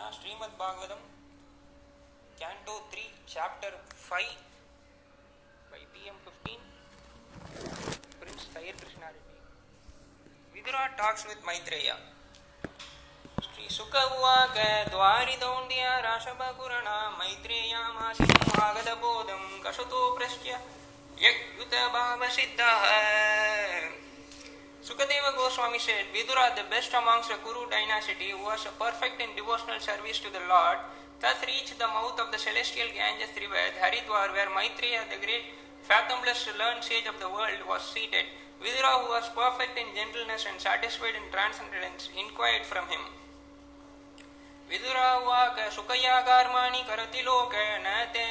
Krishna, Srimad Bhagavatam, Canto 3, Chapter 5, by PM 15, Prince Thayer Krishna Reddy. Vidura talks with Maitreya. Shri सुख उवाक द्वारिदौण्ड्य राशभकुरण मैत्रेयामासिमागतबोधं कशतो प्रश्य ययुत भावसिद्धः Sukadeva Goswami said, Vidura, the best amongst the Kuru dynasty, who was perfect in devotional service to the Lord, thus reached the mouth of the celestial Ganges river, Haridwar, where Maitreya, the great fathomless learned sage of the world, was seated. Vidura, who was perfect in gentleness and satisfied in transcendence, inquired from him. विदुरावाक सुखया कर्माणि करति लोक न ते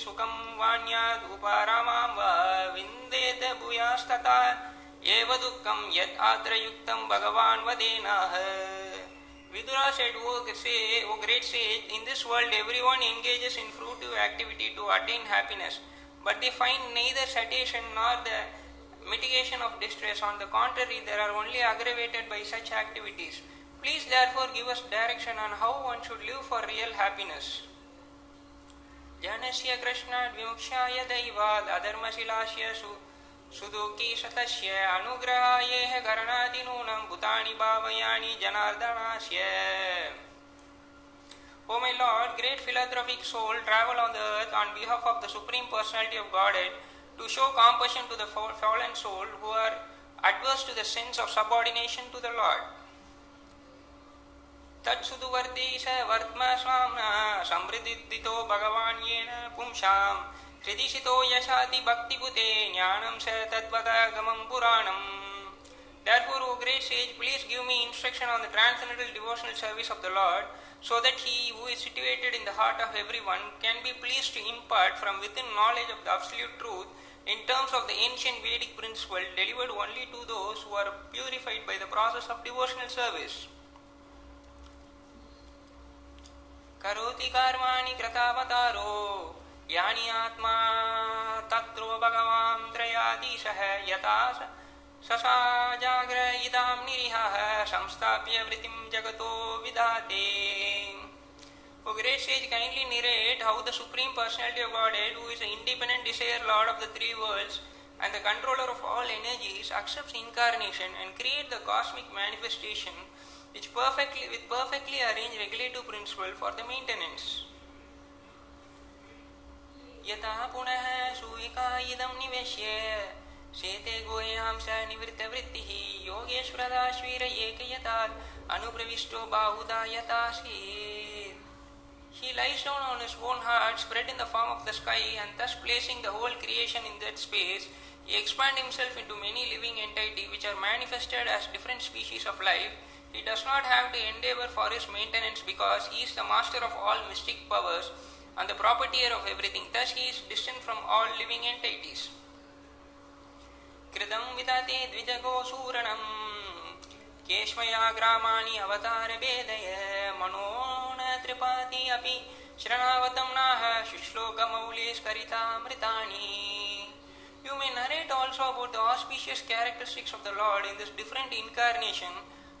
सुखं वाण्यादुपारामां वा विन्देत भूयास्तथा एव दुःखं यत् आत्रयुक्तं भगवान् वदेनाः Vidura said, O, say, o great sage, in this world everyone engages in fruitive activity to attain happiness, but they find neither satiation nor the mitigation of distress. On the contrary, they are only aggravated by such activities. Please therefore give us direction on how one should live for real happiness. जनस्य कृष्णात् विमुक्षाय दैवाद् अधर्मशिलास्य सु सुदुःखी शतस्य अनुग्रहायेह करणादिनूनं भूतानि भावयानि जनार्दनास्य O my Lord, great philanthropic soul, travel on the earth on behalf of the Supreme Personality of Godhead to show compassion to the fallen soul who are adverse to the sense of subordination to the Lord. तत्सुदुवर्ती स वर्त्म स्वाम्ना समृद्धितो भगवान् येन पुंसां हृदिशितो यशाति भक्तिभूते ज्ञानं स तद्वदागमं पुराणम् Therefore, O great sage, please give me instruction on the transcendental devotional service of the Lord, so that He who is situated in the heart of everyone can be pleased to impart from within knowledge of the absolute truth in terms of the ancient Vedic principle delivered only to those who are purified by the process of devotional service. करोति कर्माणि कृतावतारो यानि आत्मा तत्रो भगवान् त्रयाधीशः यथा ससाजाग्र इदां निरिहः संस्थाप्य वृत्तिं जगतो विधाते great sage, kindly narrate how the Supreme Personality of Godhead, who is the independent desire Lord of the three worlds and the controller of all energies, accepts incarnation and create the cosmic manifestation which perfectly with perfectly arranged regulative principle for the maintenance. यथा पुनः सुविका इदं निवेश्य शेते गोयां स निवृत्तवृत्तिः योगेश्वरदाश्वीर एकयतात् अनुप्रविष्टो Bahuda यथासीत् He lies down on his own heart, spread in the form of the sky, and thus placing the whole creation in that space, he expands himself into many living entities which are manifested as different species of life. He does not have to endeavor for his maintenance because he is the master of all mystic powers and the propertier of everything. Thus, he is distant from all living entities. कृतं विदते द्विजगोसूरणम् केष्मया ग्रामाणि अवतारभेदय मनो न त्रिपाति अपि शरणावतं नाह शुश्लोकमौलिस्करितामृतानि You may narrate also about the auspicious characteristics of the Lord in this different incarnation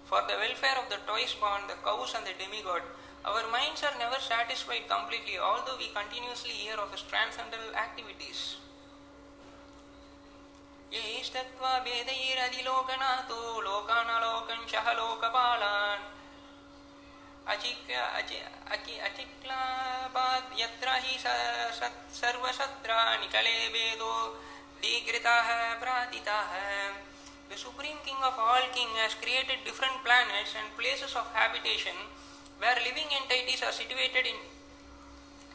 for the welfare of the twice born, the cows and the demigod. Our minds are never satisfied completely, although we continuously hear of his transcendental activities. येस्तत्त्वा वेदैरधिलोकनाथो लोकानलोकं शः लोकपालान् अचिक् अचि अचिक्लापात् यत्र हि सर्वशत्रा निकले वेदो दिगृताः प्रातिताः The Supreme King of all kings has created different planets and places of habitation where living entities are situated in,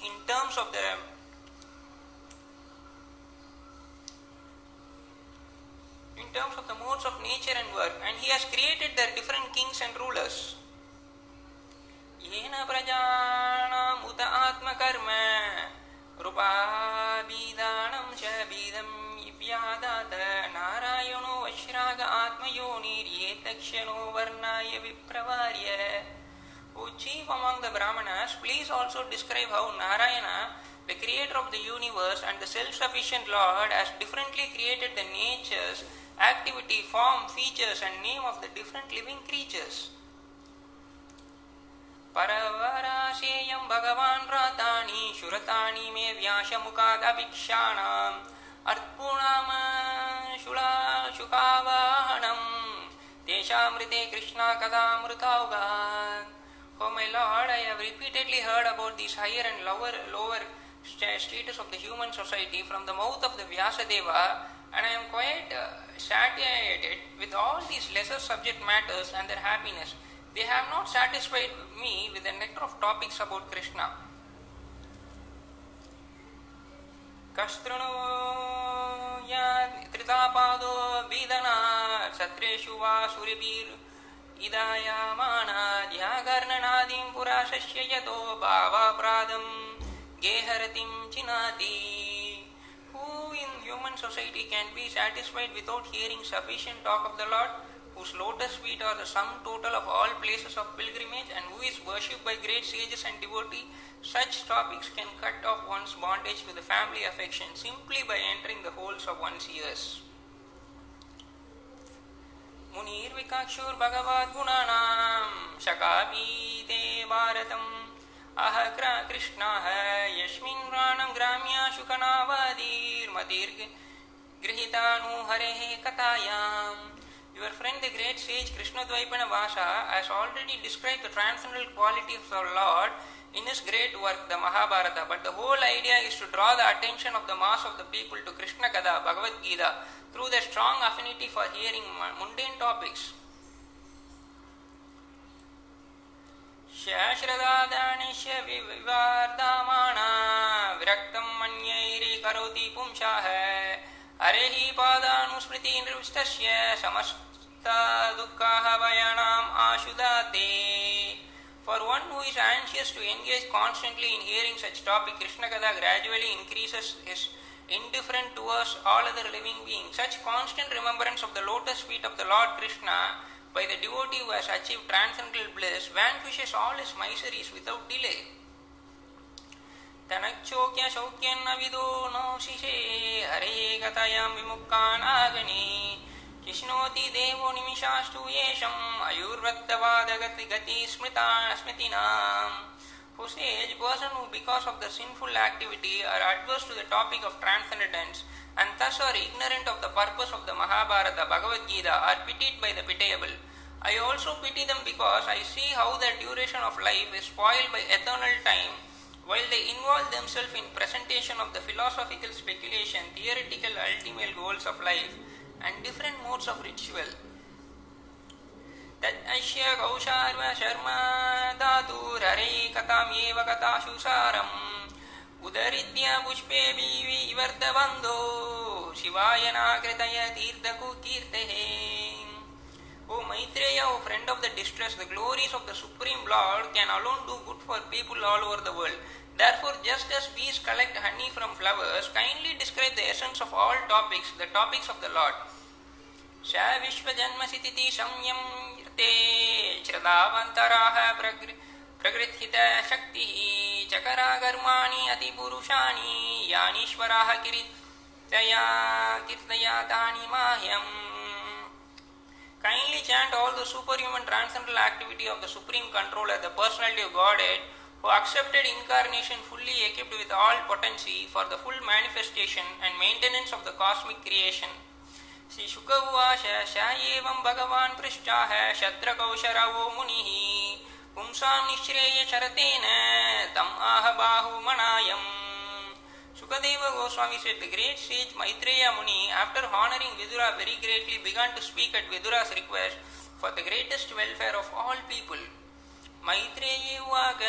in terms of the in terms of the modes of nature and work, and he has created their different kings and rulers. येन प्रजानाम् उत आत्मकर्म रूपाबीदानं च बीदं व्यादात नारायणो वश्राग आत्मयोनिर्ये दक्षिणो वर्णाय विप्रवार्य O chief among the Brahmanas, please also describe how Narayana, the creator of the universe and the self-sufficient Lord, has differently created the natures activity, form, features, and name of the different living creatures. परवर भगवान् व्रातानि शुरतानि मे व्यासमुखादभिक्षाणाम् अर्पूणाम शुला शुकावाहनम् तेषामृते Krishna कदामृतावगात् Oh my Lord, I have repeatedly heard about this higher and lower, lower status of the human society from the mouth of the Vyasadeva and I am quite uh, satiated with all these lesser subject matters and their happiness. They have not satisfied me with the nectar of topics about Krishna. कस्तृणो या त्रितापादो बीदना सत्रेषु वा सुरभिर् इदायामानाद्याकर्णनादिं पुरा शस्य यतो भावाप्रादं गेहरतिं चिनाति Who in human society can be satisfied without hearing sufficient talk of the Lord, whose lotus feet are the sum total of all places of pilgrimage, and who is worshipped by great sages and devotees? Such topics can cut off one's bondage to the family affection simply by entering the holes of one's ears. मुनिर्विकाक्षुर्भगवद्गुणानां शकापीते भारतम् अह कृष्णः यस्मिन् प्राणं ग्राम्या शुकनावादीर्मतिर्गृहीतानुहरेः कथायाम् Your friend, the great sage Krishnadvaipana Vasa, has already described the transcendental quality of the Lord in his great work, the Mahabharata. But the whole idea is to draw the attention of the mass of the people to Krishna Kada, Bhagavad Gita, through their strong affinity for hearing mundane topics. श्रदादानिश्य विवार्धामाणा विरक्तं मन्यैरि मन्यैरीकरोति पुंसाः हरेः पादानुस्मृति निर्विष्टस्य समस्ता दुःखाः वयाणाम् आशुदाते For one who is anxious to engage constantly in hearing such topic, Krishna Kada gradually increases his indifferent towards all other living beings. Such constant remembrance of the lotus feet of the Lord Krishna by the devotee who has achieved transcendental bliss vanquishes all his miseries without delay. तनक्षोक्य शौक्यन्नविदो no शिशे हरे गतयां विमुक्तानागणे कृष्णोति देवो निमिषास्तु येषम् अयुर्वृत्तवादगति गति स्मृता स्मृतीनाम् who sage person who because of the sinful activity are adverse to the topic of transcendence and thus are ignorant of the purpose of the Mahabharata, Bhagavad Gita, are pitied by the pitiable. I also pity them because I see how their duration of life is spoiled by eternal time while they involve themselves in presentation of the philosophical speculation, theoretical ultimate goals of life, and different modes of ritual. तदश्य कौशार्व शर्म धातुररे कथाम्येव कथाशु सारम् उदरिद्य पुष्पे विवर्धबन्धो शिवाय नाकृतय तीर्थकुकीर्तेः O Maitreya, O friend of the distressed, the glories of the Supreme Lord can alone do good for people all over the world. Therefore, just as bees collect honey from flowers, kindly describe the essence of all topics, the topics of the Lord. स विश्वजन्मसिति संयम्यते श्रदावन्तराः प्रगृथितशक्तिः चकराकर्माणि अतिपुरुषाणि यानीश्वराः कीर्तया कीर्तया तानि माह्यम् Kindly chant all the superhuman transcendental activity of the Supreme Controller, the personality of Godhead, who accepted incarnation fully equipped with all potency for the full manifestation and maintenance of the cosmic creation. श्रीशुक उवाच श एवं भगवान् पृष्टाः शत्रकौशरवो मुनिः पुंसां निःश्रेय शरतेन तम् आह बाहुमणायम् Sukadeva Goswami said the great sage Maitreya Muni, after honoring Vidura very greatly, began to speak at Vidura's request for the greatest welfare of all people. Maitreyi उवाच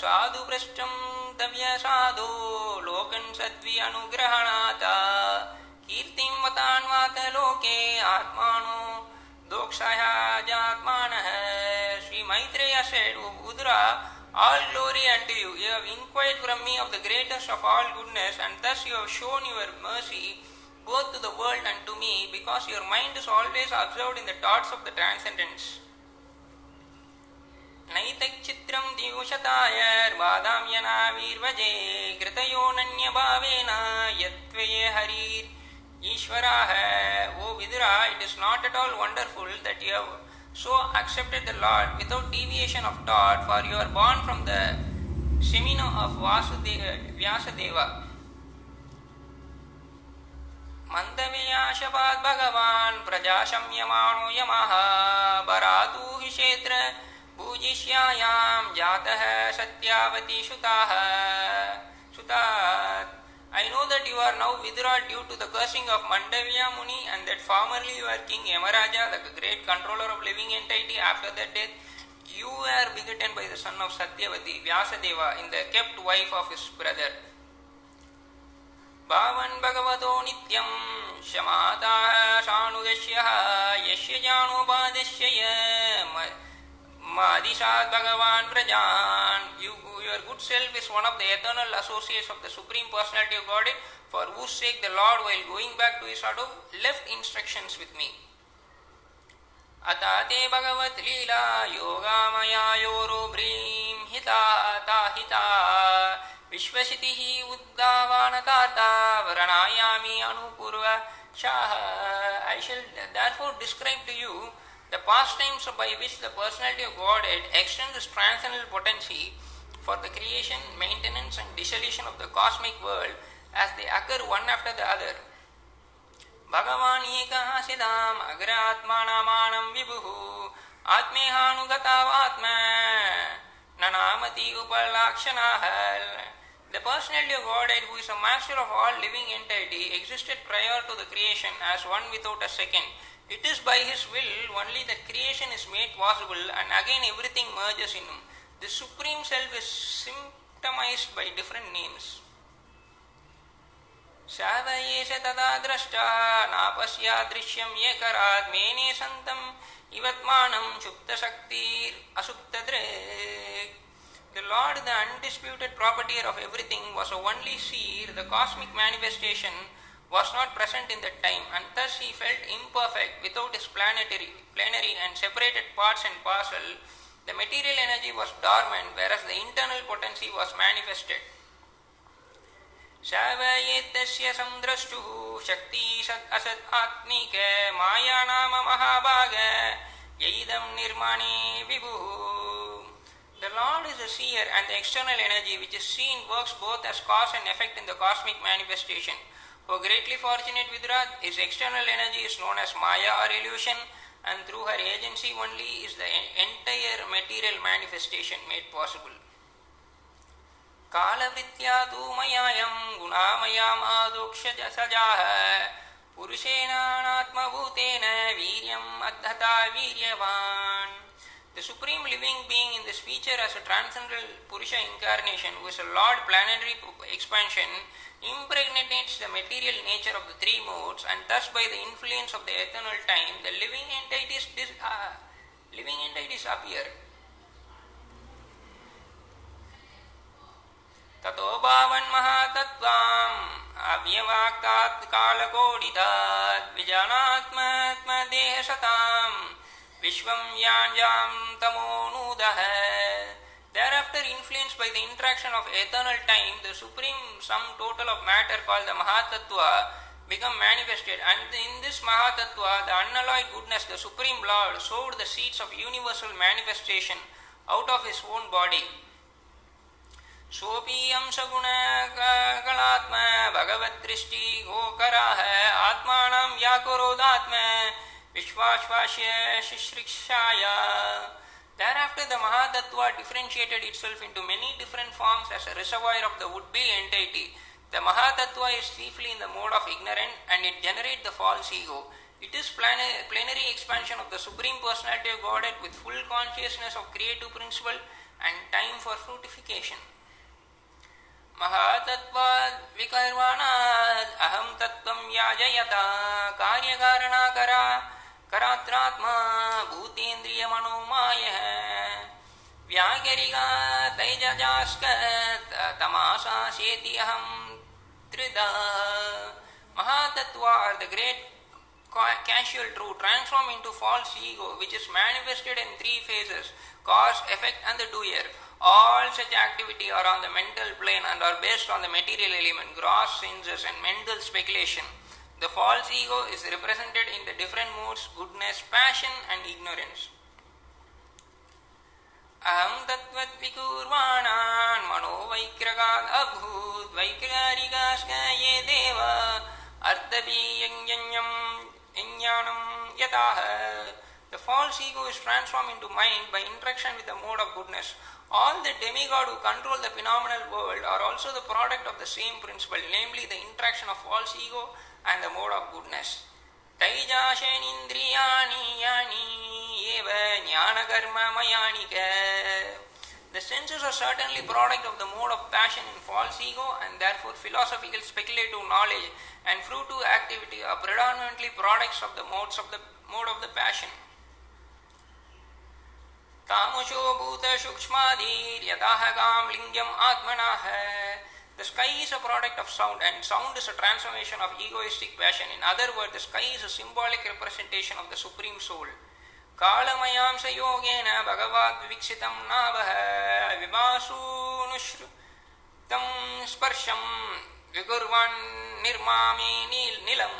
साधु पृष्ठं तव्य साधो लोकन् सद्वि अनुग्रहणाता कीर्तिं वतान्वात लोके आत्मानो दोक्षायाजात्मानः Sri Maitreya said, O Udra, all glory unto you. You have inquired from me of the greatest of all goodness, and thus you have shown your mercy both to the world and to me, because your mind is always absorbed in the thoughts of the transcendence. नैतच्चित्रं दिवशतायर्वादां यनावीर्वजे कृतयोनन्यभावेन यत्त्वये हरिर् ईश्वराः O Vidura, it is not at all wonderful that you have so accepted the Lord without deviation of thought, for you are born from the Semino of Vasudeva, Vyasadeva. मन्दव्याशपात् भगवान् प्रजाशम्यमाणो यमः बरातु हि क्षेत्र पूजिष्यायां जातः Satyawati सुताः सुतात् I know that you are now withdrawn due to the cursing of Mandavya Muni and that formerly you were King Yamaraja, the great controller of living entity. After that death, you were begotten by the son of Satyavati, Vyasadeva, in the kept wife of his brother. भावन् भगवतो नित्यं शमाताः सानुदश्यः यस्य जानोपादिश्य मादिशात् भगवान् व्रजान् You, your good self is one of the eternal associates of the Supreme Personality of Godhead, for whose sake the Lord, while going back to his shadow, left instructions with me. अता ते भगवत् लीला योगामया योरो भ्रीं हिता ता हिता विश्वसितिः उद्दावानतार्ता वर्णायामि अनुपूर्व Shah I shall therefore describe to you the pastimes by which the personality of Godhead extends its transcendental potency for the creation, maintenance and dissolution of the cosmic world as they occur one after the other. भगवान् एकः सिदाम् अग्र आत्मानामानं विभुः आत्मेहानुगतावात्मा न नामति उपलाक्षणाः The personality of Godhead, who is a master of all living entity, existed prior to the creation as one without a second. It is by His will only that creation is made possible and again everything merges in Him. The Supreme Self is symptomized by different names. शावयेष तदा द्रष्टा नापश्यादृश्यं ये करात् मेने सन्तम् इवत्मानं सुप्तशक्तिरसुप्तदृक् The Lord, the undisputed proprietor of everything, was a only seer. The cosmic manifestation was not present in that time, and thus he felt imperfect without his planetary, plenary and separated parts and parcel. The material energy was dormant, whereas the internal potency was manifested. शावयेत्तस्य संद्रष्टुः शक्ति सत् असत् आत्मिक माया नाम महाभाग यैदं निर्माणे विभुः The Lord is a seer and the external energy which is seen works both as cause and effect in the cosmic manifestation. For greatly fortunate Vidrat, his external energy is known as Maya or illusion and through her agency only is the entire material manifestation made possible. कालवृत्त्या तु मयायं गुणामयामादोक्ष सजाः पुरुषेणात्मभूतेन वीर्यम् अद्धता वीर्यवान् The Supreme Living Being in this feature as a transcendental Purusha incarnation who is a Lord planetary expansion impregnates the material nature of the three modes and thus by the influence of the eternal time the living entities, dis- uh, living entities appear. ततो भावन्महातत्त्वाम् अव्यवाक्तात् कालकोडितात् विजानात्मत्मदेहशताम् विश्वं याञ्जां तमोनूदः Thereafter, influenced by the interaction of eternal time, the supreme sum total of matter called the Mahatattva become manifested. And in this Mahatattva, the unalloyed goodness, the Supreme Lord, sowed the seeds of universal manifestation out of his own body. सोऽपि अंशगुणकलात्म भगवद्दृष्टि गोकराः आत्मानं व्याकुरोदात्म विश्वाश्वास्य शुश्रूषाया Thereafter, the Mahatattva differentiated itself into many different forms as a reservoir of the would-be entity. The Mahatattva is chiefly in the mode of ignorant and it generates the false ego. It is plan- plenary expansion of the Supreme Personality of Godhead with full consciousness of creative principle and time for fruitification. महातत्वाद् विकर्वाणाद् अहं तत्त्वं याजयता कार्यकारणाकरा करात्रात्मा भूतेन्द्रियमनोमायः व्याकरिका तैजजास्क तमाशा शेति अहं त्रिदा Mahatattva are the great casual truth transformed into false ego which is manifested in three phases cause, effect and the doer. All such activity are on the mental plane and are based on the material element, gross senses and mental speculation. The false ego is represented in the different moods, goodness, passion and ignorance. अहं तत्त्वद्विकुर्वाणान् मनो तस्माद् अभूत् वैकारिकाश्च ये देव अर्धबीयञ्जन्यम् ज्ञानम् यताः The false ego is transformed into mind by interaction with the mode of goodness. All the demigod who control the phenomenal world are also the product of the same principle, namely the interaction of false ego and the mode of goodness. तैजाशेनिन्द्रियाणि यानि एव ज्ञानकर्ममयानि The senses are certainly product of the mode of passion in false ego and therefore philosophical speculative knowledge and fruitive activity are predominantly products of the modes of the mode of the passion. तामशो भूत सूक्ष्मादिर्यतः काम लिंगम आत्मनः The sky is a product of sound, and sound is a transformation of egoistic passion. In other words, the sky is a symbolic representation of the Supreme Soul. कालमयांस योगेन भगवाद् विविक्षितं नावः विवासूनुश्रुतं स्पर्शं विकुर्वन् निर्मामे निलम्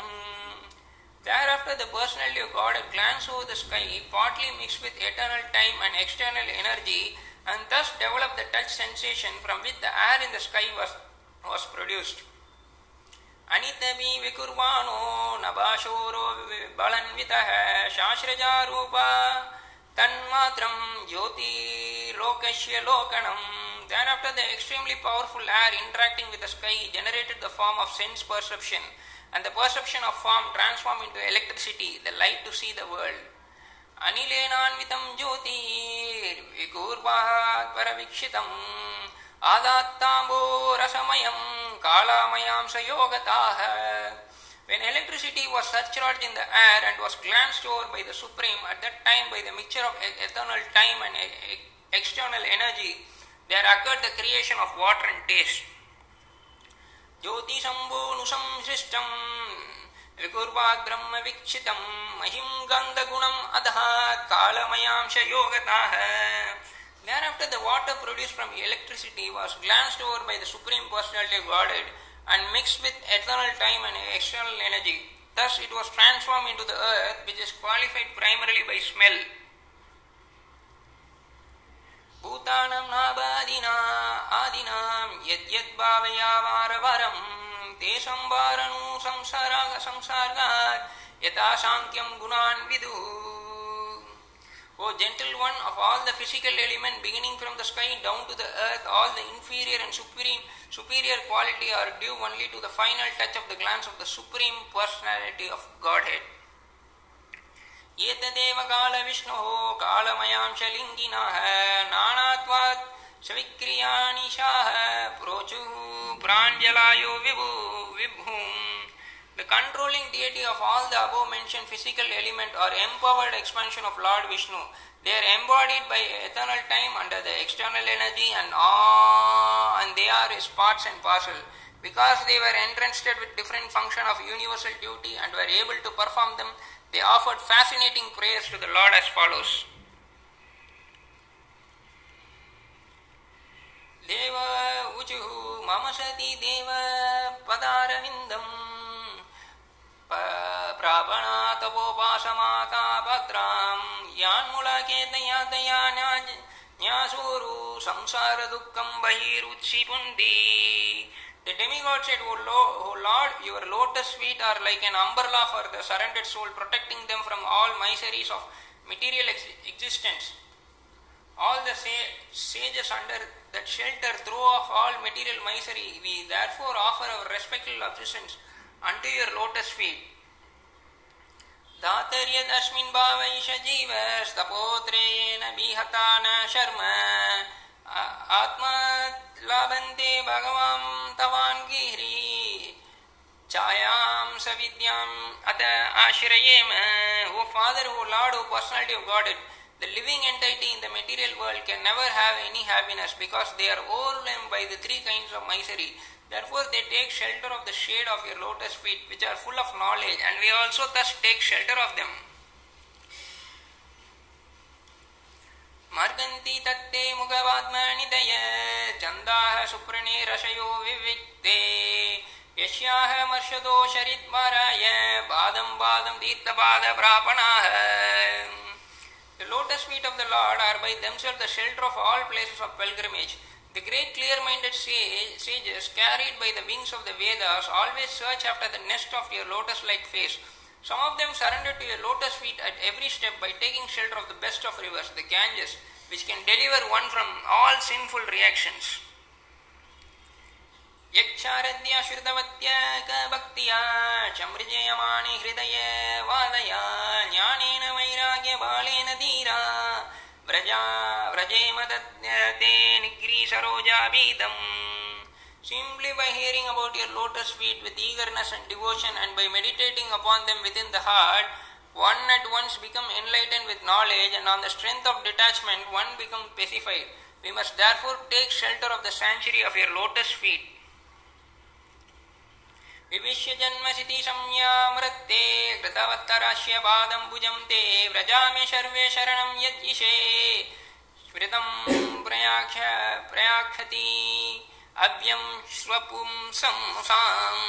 Thereafter, the personality of God glance over the sky, partly mixed with eternal time and external energy, and thus develop the touch sensation from which the air in the sky was, was produced. अनितमी विकुर्वाणो नभाशोरो बलन्वितः शास्त्रजारूप तन्मात्रं ज्योतिर्लोकस्य लोकणम् Thereafter, the extremely powerful air interacting with the sky generated the form of sense perception, and the perception of form transformed into electricity, the light to see the world. अनिलेनान्वितं ज्योतिर्विकूर्वात् परवीक्षितम् आदात्ताम्बोरसमयं कालामयांस योगताः When electricity was surcharged in the air and was glanced over by the Supreme, at that time by the mixture of eternal time and external energy, there occurred the creation of water and taste. ज्योतिशम्भोनुसंसृष्टम् विकुर्वात् ब्रह्म वीक्षितम् महिं गन्धगुणम् अधः कालमयांश योगताः Thereafter, the water produced from electricity was glanced over by the Supreme Personality of Godhead and mixed with eternal time and external energy. Thus, it was transformed into the earth, which is qualified primarily by smell. भूतानां नाबादिना आदिनां यद्यद्भावयावारवरं ते संवारणु संसाराग संसर्गात् यथा शान्त्यं गुणान् विदुः O gentle one of all the physical element beginning from the sky down to the earth, all the inferior and superior, superior quality are due only to the final touch of the glance of the supreme personality of Godhead. एतदेव कालविष्णोः कालमयांशलिङ्गिनः नानात्वात् सविक्रियानिशाः प्रोचुः प्राञ्जलायो विभु विभुम् controlling deity of all the above mentioned physical element or empowered expansion of Lord Vishnu. They are embodied by eternal time under the external energy and all, and they are his parts and parcel. Because they were entrusted with different function of universal duty and were able to perform them, they offered fascinating prayers to the Lord as follows. देव ऊचुः मम सति देव पदारविन्दम् प्रापणातवोपासमाता भद्रां यान्मुलकेतया दया न्यासूरु संसारदुःखं बहिरुत्सिपुण्डी The demigod said, O Lord, o Lord, your lotus feet are like an umbrella for the surrendered soul, protecting them from all miseries of material ex- existence. All the sa- sages under that shelter throw off all material misery. We therefore offer our respectful obeisance unto your lotus feet. दातर्यदस्मिन् भावैष जीवस्तपोत्रेण विहता न शर्म आत्मा लभन्ते भगवान् तवान् गिरि छायां सविद्याम् अत आश्रयेम O Father, O Lord, O Personality of God, the living entity in the material world can never have any happiness because they are overwhelmed by the three kinds of misery. Therefore, they take shelter of the shade of your lotus feet, which are full of knowledge, and we also thus take shelter of them. मर्गन्ति तत्ते मुखवात्मनिदय चन्दाः सुप्रणे रशयो विविक्ते यस्याः मर्षदो शरिद्वाराय पादं पादं तीर्थपादप्रापणाः The lotus feet of the Lord are by themselves the shelter of all places of pilgrimage. The great clear minded sages, carried by the wings of the Vedas, always search after the nest of your lotus like face. Some of them surrender to your lotus feet at every step by taking shelter of the best of rivers, the Ganges, which can deliver one from all sinful reactions. यक्षारद्या श्रुतवत्या भक्तिया चमृजयमाणि हृदय वादया ज्ञानेन वैराग्यबालेन धीरा व्रजा व्रजेम ते निग्रीसरोजाभीतम् Simply by hearing about your lotus feet with eagerness and devotion and by meditating upon them within the heart, one at once become enlightened with knowledge and on the strength of detachment one becomes pacified. We must therefore take shelter of the sanctuary of your lotus feet. विविश्य जन्मसिति संयामृत्ते कृतवत्तराश्य पादम्बुजं ते व्रजामि सर्वे शरणं यद्यिषे स्मृतं प्रयाक्ष प्रयाक्षति अव्यं स्वपुंसंसाम्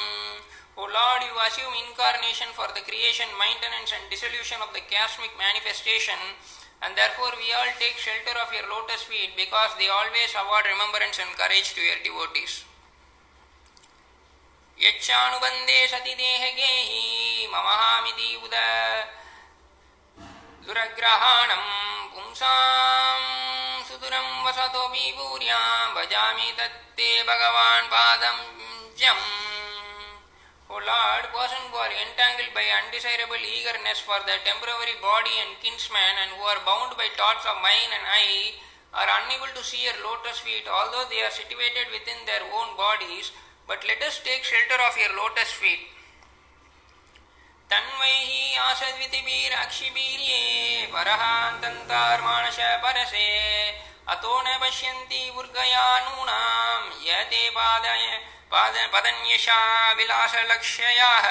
O Lord, you assume incarnation for the creation, maintenance, and dissolution of the cosmic manifestation, and therefore we all take shelter of your lotus feet because they always award remembrance and courage to your devotees. यच्छानुबन्धे सति देहगेहि ममहामिति उद दुरग्रहाणं पुंसां सुदुरं वसतो विभूर्यां भजामि तत्ते भगवान् पादं जम् O Lord, persons who are entangled by undesirable eagerness for the temporary body and kinsman and who are bound by thoughts of mine and I are unable to see your lotus feet although they are situated within their own bodies but let us take shelter of your lotus feet. तन्वैः आसद्वितिभिरक्षिभिर्ये परहान्तन्तार्माणश परसे अतो न पश्यन्ति उर्गया नूनां यते पादय पाद पदन्यशा विलासलक्ष्याः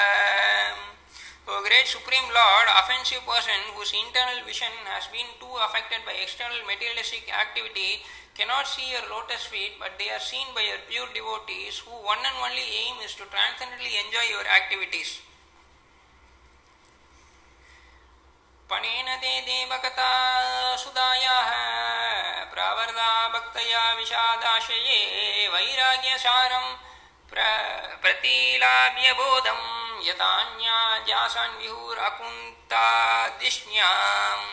O great Supreme Lord, offensive person whose internal vision has been too affected by external materialistic activity cannot see your lotus feet, but they are seen by your pure devotees who one and only aim is to transcendently enjoy your activities. पणेन ते देवकथा सुदायाः प्रावर्दा भक्तया विषादाशये वैराग्यसारं प्र प्रतिलाभ्यबोधं यतान्या जासान् विहुरकुन्तादिष्ण्याम्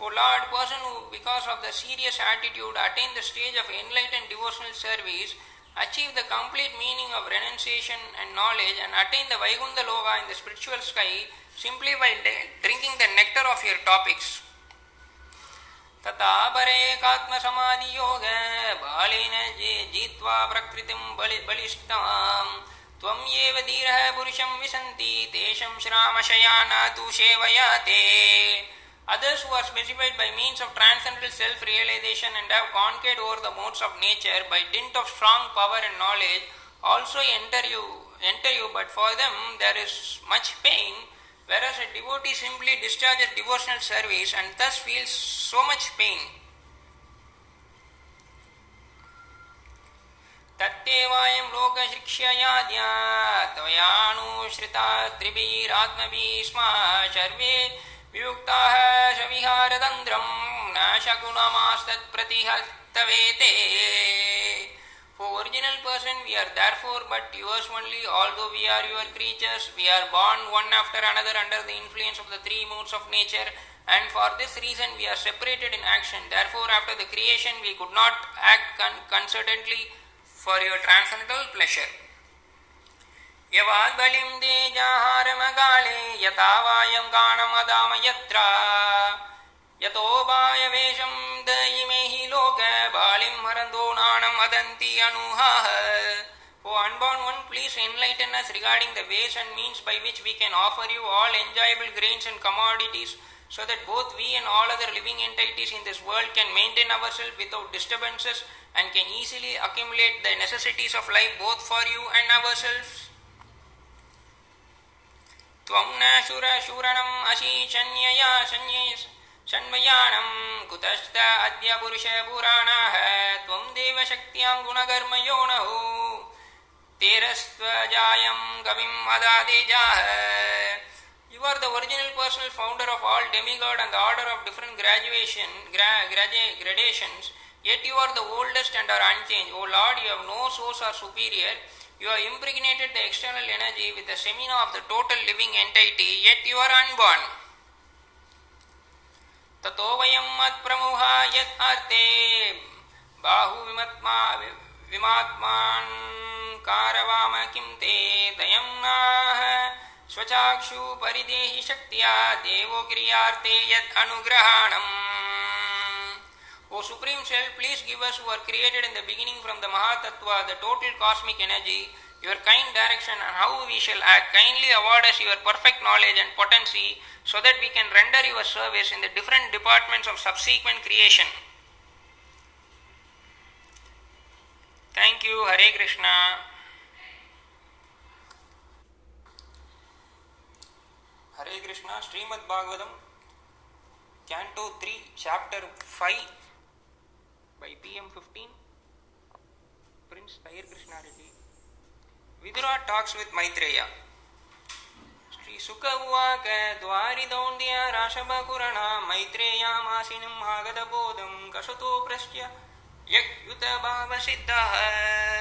O Lord, person who, because of the serious attitude, attain the stage of enlightened devotional service, achieve the complete meaning of renunciation and knowledge, and attain the Vaikuntha Loka in the spiritual sky simply by de- drinking the nectar of your topics. तथापरेकात्मसमाधियोग बालेन जे जित्वा प्रकृतिं बलि बलिष्ठाम् त्वं एव धीरः पुरुषं विसन्ति तेषं श्रामशयाना तु सेवया ते Others who are specified by means of transcendental self realization and have conquered over the modes of nature by dint of strong power and knowledge also enter you, enter you, but for them there is much pain, whereas a devotee simply discharges devotional service and thus feels so much pain. तत्तेवायं लोकशिक्षयाद्या त्वयानुश्रिता त्रिभिरात्मभिः स्म सर्वे वियुक्ताः सविहारतन्त्रं न शकुनमास्तत्प्रतिहतवेते For original person we are therefore but yours only, although we are your creatures, we are born one after another under the influence of the three modes of nature, and for this reason we are separated in action. Therefore, after the creation we could not act con- concertedly for your transcendental pleasure. यवाद्बलिं देजाहारमगाळे यथा वायं गाणमदाम यत्र यतो वायवेशं दयिमे हि लोक बालिं हरन्दो नाणं वदन्ति अनुहाः O unborn one, please enlighten us regarding the ways and means by which we can offer you all enjoyable grains and commodities, so that both we and all other living entities in this world can maintain ourselves without disturbances and can easily accumulate the necessities of life both for you and ourselves. त्वं न शूरशूरणम् असि शन्यया शन्ये शन्वयाणं कुतश्च अद्य पुरुषपुराणाः त्वं देवशक्त्यां गुणकर्मयोनः तेरस्त्वजायं कविम् अदादेजाः You are the original personal founder of all demigod and the order of different graduation, gra- gradu- gradations. Yet you are the oldest and are unchanged. O Lord, you have no source or superior. You have impregnated the external energy with the semina of the total living entity, yet you are unborn. ततो वयं मत्प्रमुहा यत् अर्थे बाहुविमत्मा विमात्मान् कारवाम किं ते दयं नाह स्वचाक्षु परिदेहि शक्त्या देवो क्रियार्थे यत् अनुग्रहाणम् Supreme Self, please give us who are created in the beginning from the Mahatattva, the total cosmic energy, your kind direction and how we shall act. Kindly award us your perfect knowledge and potency so that we can render your service in the different departments of subsequent creation. Thank you, Hare Krishna. Hare Krishna, Srimad Bhagavatam, Canto 3, Chapter 5 by PM 15, Prince Tahir Krishna Reddy. Vidura talks with Maitreya. Shri सुक उवाक द्वारिदौन्द्य राशभकुरण मैत्रेयामासिनम् आगतबोधम् कशतो प्रश्य ययुत भावसिद्धः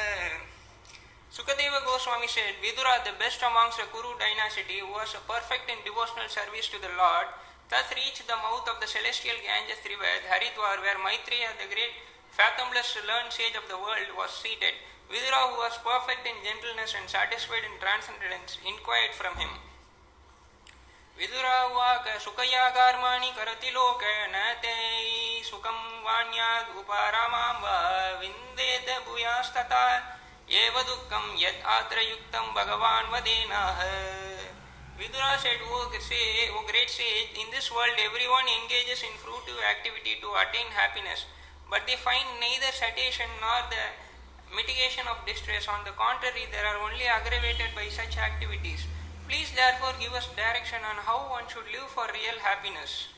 Sukadeva Goswami said, Vidura, the best amongst the Kuru dynasty, was perfect in devotional service to the Lord, thus reached the mouth of the celestial Ganges river, Haridwar, where Maitreya, the great fathomless learned sage of the world, was seated. Vidura, who was perfect in gentleness and satisfied in transcendence, inquired from him. विदुरावाक सुखयागार्माणि करति लोक न ते सुखं वाण्याद् उपारामां वा विन्देत भूयास्तथा एव दुःखं यत् आत्र युक्तं भगवान् वदेनाः Vidura said, O, say, o great sage, in this world everyone engages in fruitive activity to attain happiness, but they find neither satiation nor the mitigation of distress. On the contrary, they are only aggravated by such activities. Please therefore give us direction on how one should live for real happiness.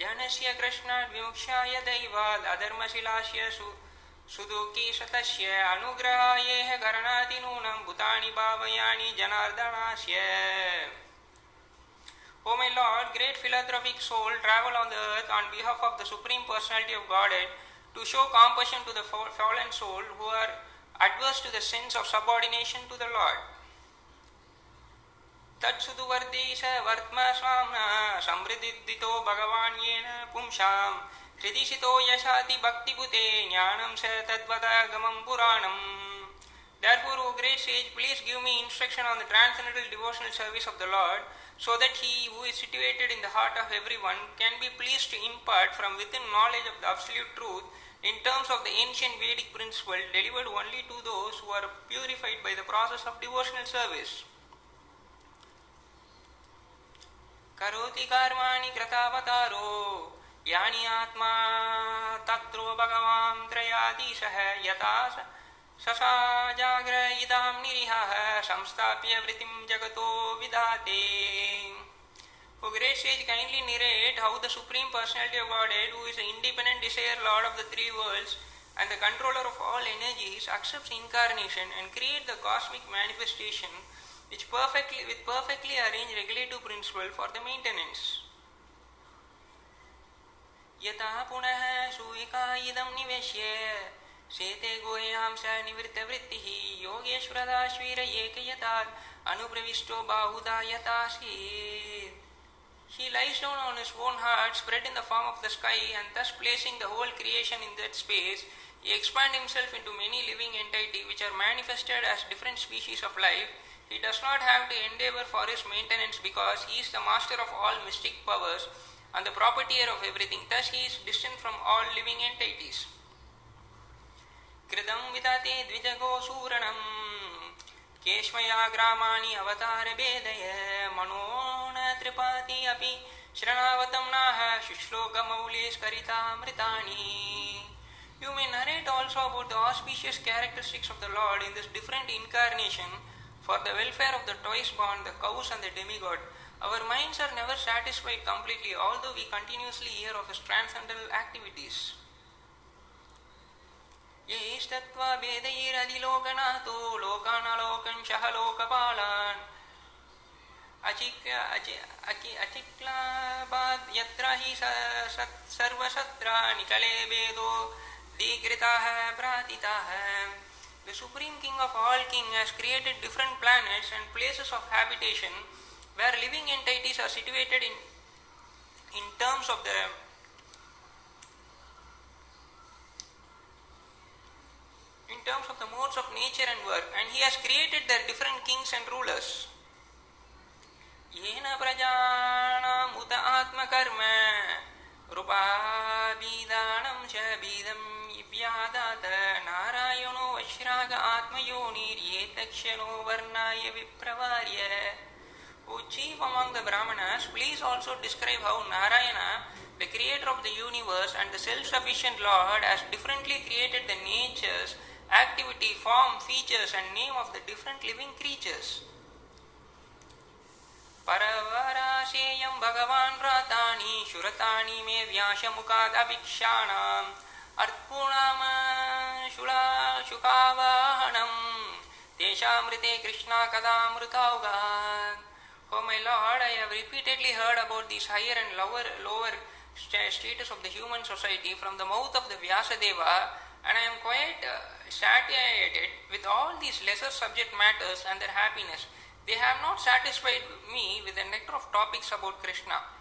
जनस्य कृष्णात् विमुक्षाय दैवात् अधर्मशिलास्य सु सुदुःखी शतस्य अनुग्रहायेह करणातिनूनं भूतानि भावयानि जनार्दनास्य O my Lord, great philanthropic soul, travel on the earth on behalf of the Supreme Personality of Godhead to show compassion to the fallen soul who are adverse to the sins of subordination to the Lord. तत्सुदुवर्तीश वर्त्म स्वाम्ना समृद्धितो भगवान् येन पुंसां हृदिशितो यशाति भक्तिभूते ज्ञानं स तद्वदागमं पुराणम् Therefore, O great sage, please give me instruction on the transcendental devotional service of the Lord, so that He who is situated in the heart of everyone can be pleased to impart from within knowledge of the absolute truth in terms of the ancient Vedic principle delivered only to those who are purified by the process of devotional service. करोति कर्माणि कृतावतारो यानि आत्मा तत्रो भगवान् त्रयाधीशः यथा ससाजाग्र इदां निरिहः संस्थाप्य वृत्तिं जगतो विधाते O great sage, kindly narrate how the Supreme Personality of Godhead, who is the independent desire Lord of the three worlds and the controller of all energies, accepts incarnation and creates the cosmic manifestation which perfectly with perfectly arranged regulative principle for the maintenance. यथा पुनः सूयिका इदं निवेश्य शेते गोयां स निवृत्तवृत्तिः योगेश्वरदाश्वीर एकयतात् अनुप्रविष्टो Bahuda यथासीत् He lies down on his own heart, spread in the form of the sky, and thus placing the whole creation in that space, he expands himself into many living entities which are manifested as different species of life. He does not have to endeavor for his maintenance because he is the master of all mystic powers and the propertier of everything. Thus, he is distant from all living entities. कृतं विदते द्विजगोसूरणम् केष्मया ग्रामाणि अवतारभेदय मनो न त्रिपाति अपि शरणावतं नाह शुश्लोकमौलेस्करितामृतानि You may narrate also about the auspicious characteristics of the Lord in this different incarnation for the welfare of the twice born, the cows and the demigod. Our minds are never satisfied completely, although we continuously hear of his transcendental activities. येस्तत्त्वा वेदैरधिलोकनाथो लोकानलोकंशः लोकपालान् अचिक्लाबाद यत्र हि सर्वशत्राणि कलेभेदो दीकृताः प्रातिताः The Supreme King of all kings has created different planets and places of habitation where living entities are situated in, in terms of the in terms of the modes of nature and work and he has created their different kings and rulers. येन प्रजानाम् उत आत्मकर्म रूपाबीदानं च बीदम् व्यादात नारायणो वश्राग आत्मयोनिर्येतक्षणो वर्णाय विप्रवार्य O chief among the Brahmanas, please also describe how Narayana, the creator of the universe and the self-sufficient Lord, has differently created the natures, activity, form, features and name of the different living creatures. परवराशेयं भगवान् व्रतानि शुरतानि मे व्यासमुखादभिक्षाणाम् अर्पूणाम शुला शुकावाहनम् तेषामृते Krishna कदामृतावगात् Oh my Lord, I have repeatedly heard about these higher and lower, lower status of the human society from the mouth of the Vyasadeva and I am quite uh, satiated with all these lesser subject matters and their happiness. They have not satisfied me with the nectar of topics about Krishna.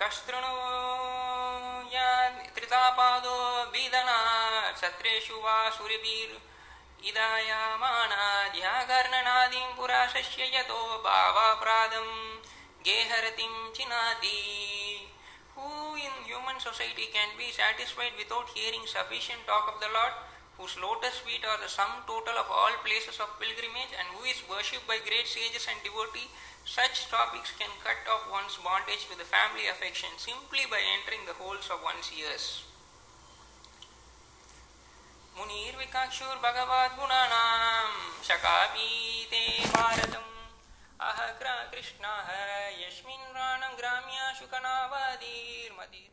कस्तृणो त्रितापादो बीदना सत्रेषु वा सुरभिर् इदायामानाद्याकर्णनादिं पुरा शस्य यतो भावाप्रादं गेहरतिं चिनाति Who in human society can be satisfied without hearing sufficient talk of the Lord, whose lotus feet are the sum total of all places of pilgrimage, and who is worshipped by great sages and devotees? Such topics can cut off one's bondage to the family affection simply by entering the holes of one's ears. मुनिर्विकाक्षुर्भगवद्गुणानां शकापीते भारतम्। अह कृष्णः यस्मिन् राणं ग्राम्या शुकनावधीर्मति